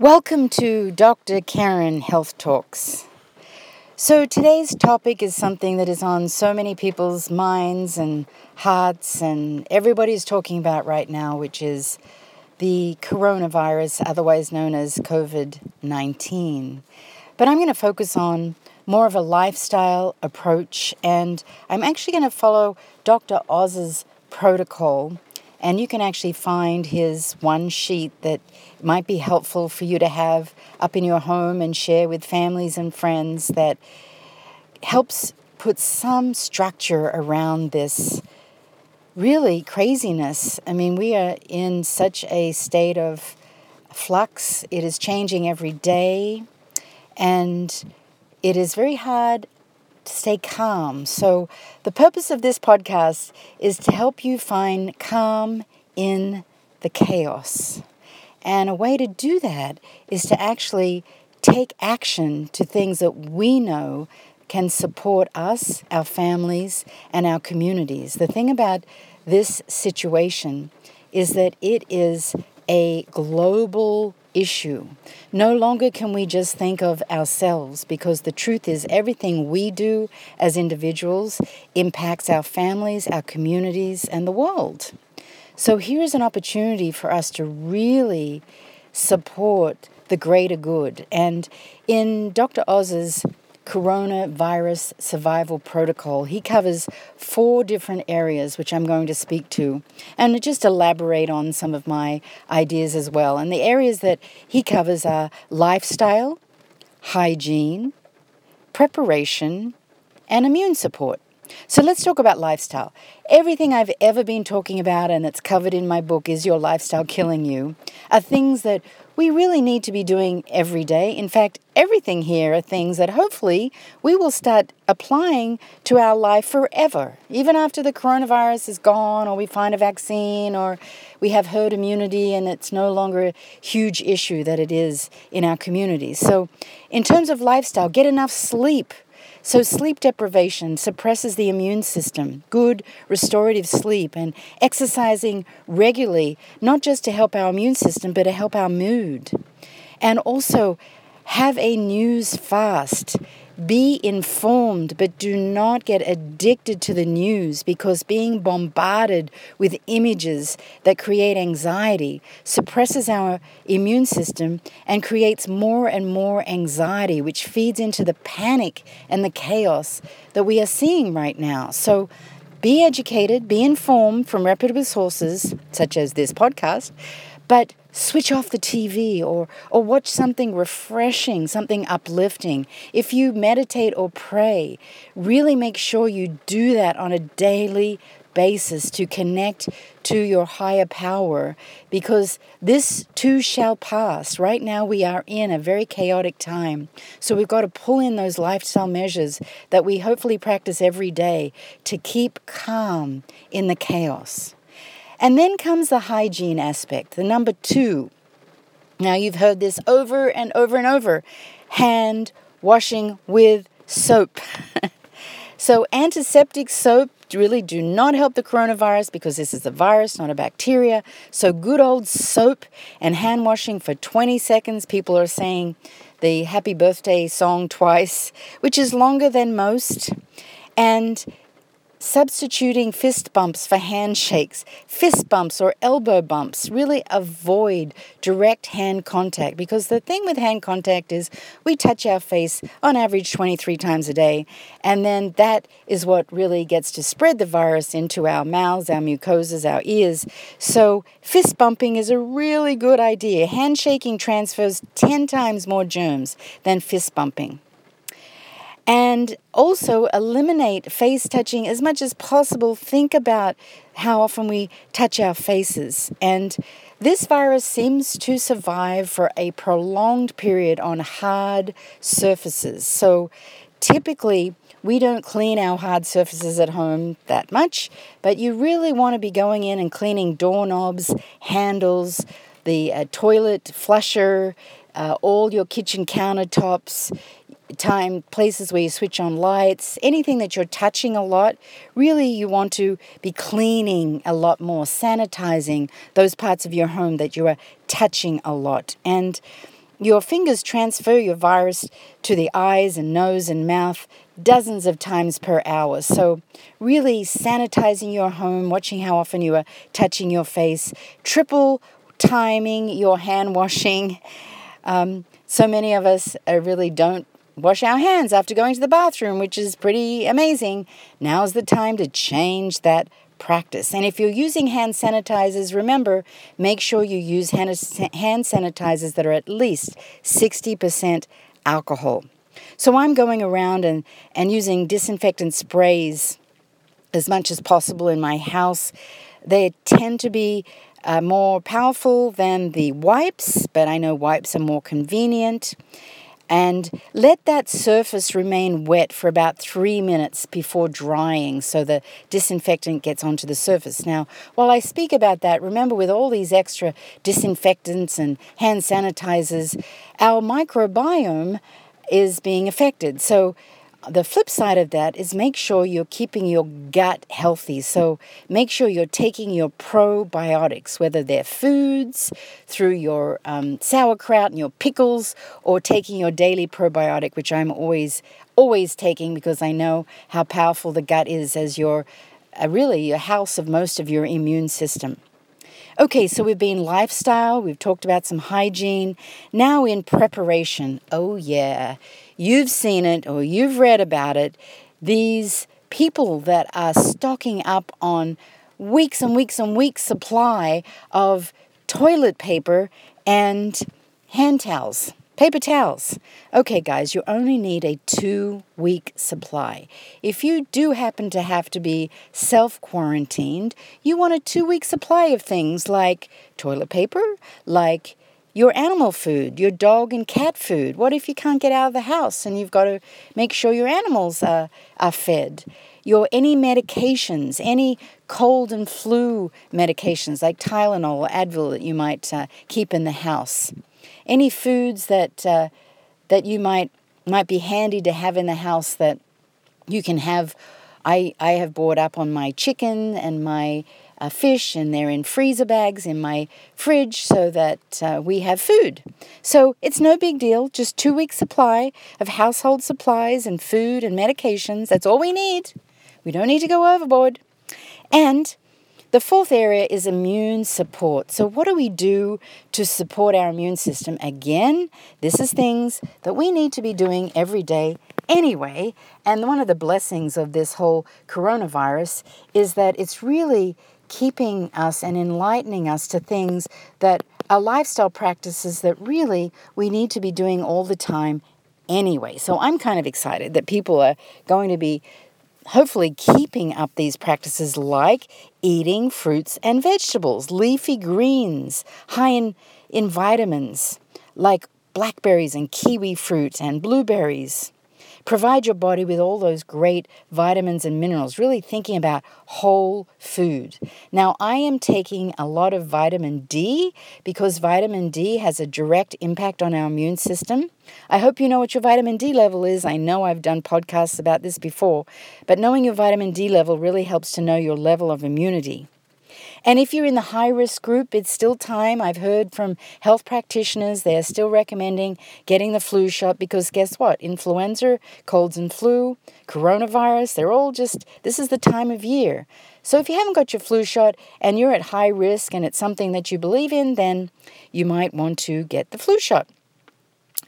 Welcome to Dr. Karen Health Talks. So, today's topic is something that is on so many people's minds and hearts, and everybody's talking about right now, which is the coronavirus, otherwise known as COVID 19. But I'm going to focus on more of a lifestyle approach, and I'm actually going to follow Dr. Oz's protocol and you can actually find his one sheet that might be helpful for you to have up in your home and share with families and friends that helps put some structure around this really craziness. I mean, we are in such a state of flux, it is changing every day, and it is very hard stay calm. So, the purpose of this podcast is to help you find calm in the chaos. And a way to do that is to actually take action to things that we know can support us, our families, and our communities. The thing about this situation is that it is a global issue. No longer can we just think of ourselves because the truth is everything we do as individuals impacts our families, our communities, and the world. So here is an opportunity for us to really support the greater good. And in Dr. Oz's coronavirus survival protocol. He covers four different areas, which I'm going to speak to, and just elaborate on some of my ideas as well. And the areas that he covers are lifestyle, hygiene, preparation, and immune support. So let's talk about lifestyle. Everything I've ever been talking about and that's covered in my book, Is Your Lifestyle Killing You, are things that we really need to be doing every day. In fact, everything here are things that hopefully we will start applying to our life forever. Even after the coronavirus is gone, or we find a vaccine, or we have herd immunity and it's no longer a huge issue that it is in our communities. So, in terms of lifestyle, get enough sleep. So, sleep deprivation suppresses the immune system, good restorative sleep, and exercising regularly, not just to help our immune system, but to help our mood. And also, have a news fast. Be informed, but do not get addicted to the news because being bombarded with images that create anxiety suppresses our immune system and creates more and more anxiety, which feeds into the panic and the chaos that we are seeing right now. So, be educated, be informed from reputable sources, such as this podcast, but switch off the TV or, or watch something refreshing, something uplifting. If you meditate or pray, really make sure you do that on a daily basis to connect to your higher power because this too shall pass. Right now, we are in a very chaotic time. So, we've got to pull in those lifestyle measures that we hopefully practice every day to keep calm in the chaos. And then comes the hygiene aspect, the number two. Now, you've heard this over and over and over hand washing with soap. so, antiseptic soap really do not help the coronavirus because this is a virus, not a bacteria. So, good old soap and hand washing for 20 seconds. People are saying the happy birthday song twice, which is longer than most. And substituting fist bumps for handshakes, fist bumps or elbow bumps. Really avoid direct hand contact because the thing with hand contact is we touch our face on average 23 times a day, and then that is what really gets to spread the virus into our mouths, our mucosas, our ears. So, fist bumping is a really good idea. Handshaking transfers 10 times more germs than fist bumping and also eliminate face touching as much as possible. Think about how often we touch our faces. And this virus seems to survive for a prolonged period on hard surfaces. So typically, we don't clean our hard surfaces at home that much, but you really want to be going in and cleaning doorknobs, handles, the uh, toilet flusher, uh, all your kitchen countertops, time places where you switch on lights, anything that you're touching a lot, really you want to be cleaning a lot more, sanitizing those parts of your home that you are touching a lot. And your fingers transfer your virus to the eyes and nose and mouth dozens of times per hour. So, really sanitizing your home, watching how often you are touching your face, triple timing your hand washing. Um, so many of us uh, really don't wash our hands after going to the bathroom, which is pretty amazing. Now's the time to change that practice. And if you're using hand sanitizers, remember, make sure you use hand, sanitizers that are at least 60% alcohol. So I'm going around and, and using disinfectant sprays as much as possible in my house. They tend to be uh, more powerful than the wipes, but I know wipes are more convenient and let that surface remain wet for about three minutes before drying so the disinfectant gets onto the surface. Now, while I speak about that, remember with all these extra disinfectants and hand sanitizers, our microbiome is being affected. So the flip side of that is make sure you're keeping your gut healthy. So make sure you're taking your probiotics, whether they're foods, through your um, sauerkraut and your pickles, or taking your daily probiotic, which I'm always, always taking because I know how powerful the gut is as your, uh, really, your house of most of your immune system. Okay, so we've been lifestyle, we've talked about some hygiene. Now in preparation. Oh, yeah you've seen it or you've read about it, these people that are stocking up on weeks and weeks and weeks supply of toilet paper and hand towels, paper towels. Okay, guys, you only need a two week supply. If you do happen to have to be self quarantined, you want a two week supply of things like toilet paper, like your animal food, your dog and cat food. What if you can't get out of the house and you've got to make sure your animals are, are fed? Your any medications, any cold and flu medications like Tylenol or Advil that you might uh, keep in the house. Any foods that uh, that you might might be handy to have in the house that you can have. I I have bought up on my chicken and my uh, fish and they're in freezer bags in my fridge so that uh, we have food. So it's no big deal, just two weeks' supply of household supplies and food and medications. That's all we need. We don't need to go overboard. And the fourth area is immune support. So, what do we do to support our immune system? Again, this is things that we need to be doing every day anyway. And one of the blessings of this whole coronavirus is that it's really keeping us and enlightening us to things that are lifestyle practices that really we need to be doing all the time anyway. So I'm kind of excited that people are going to be hopefully keeping up these practices like eating fruits and vegetables, leafy greens, high in, in vitamins like blackberries and kiwi fruit and blueberries Provide your body with all those great vitamins and minerals, really thinking about whole food. Now, I am taking a lot of vitamin D because vitamin D has a direct impact on our immune system. I hope you know what your vitamin D level is. I know I've done podcasts about this before, but knowing your vitamin D level really helps to know your level of immunity. And if you're in the high risk group, it's still time. I've heard from health practitioners, they're still recommending getting the flu shot because guess what? Influenza, colds and flu, coronavirus, they're all just, this is the time of year. So if you haven't got your flu shot and you're at high risk and it's something that you believe in, then you might want to get the flu shot.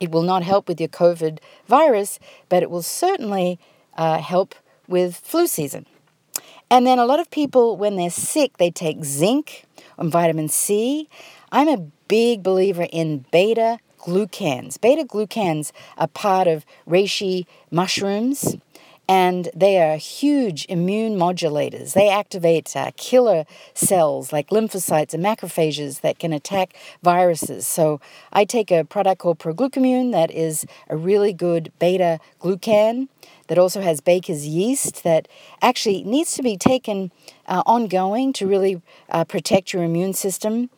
It will not help with your COVID virus, but it will certainly uh, help with flu season. And then a lot of people, when they're sick, they take zinc and vitamin C. I'm a big believer in beta glucans. Beta glucans are part of reishi mushrooms and they are huge immune modulators. They activate uh, killer cells like lymphocytes and macrophages that can attack viruses. So I take a product called Proglucamune that is a really good beta glucan that also has baker's yeast that actually needs to be taken uh, ongoing to really uh, protect your immune system.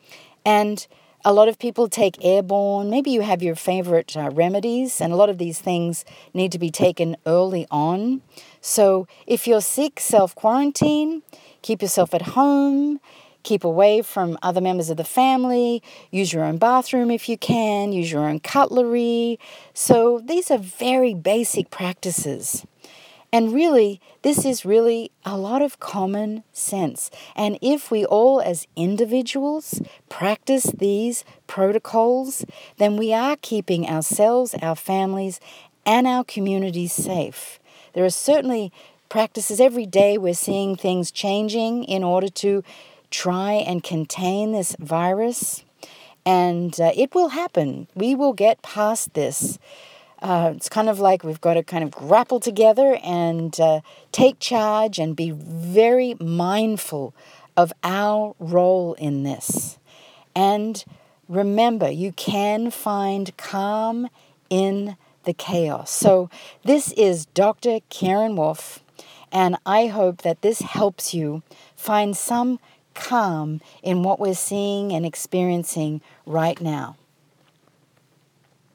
And a lot of people take airborne. Maybe you have your favorite uh, remedies, and a lot of these things need to be taken early on. So if you're sick, self quarantine, keep yourself at home, keep away from other members of the family, use your own bathroom if you can, use your own cutlery. So these are very basic practices. And really, this is really a lot of common sense. And if we all, as individuals, practice these protocols, then we are keeping ourselves, our families, and our communities safe. There are certainly practices every day, we're seeing things changing in order to try and contain this virus. And uh, it will happen. We will get past this. Uh, it's kind of like we've got to kind of grapple together and uh, take charge and be very mindful of our role in this. And remember, you can find calm in the chaos. So, this is Dr. Karen Wolfe, and I hope that this helps you find some calm in what we're seeing and experiencing right now.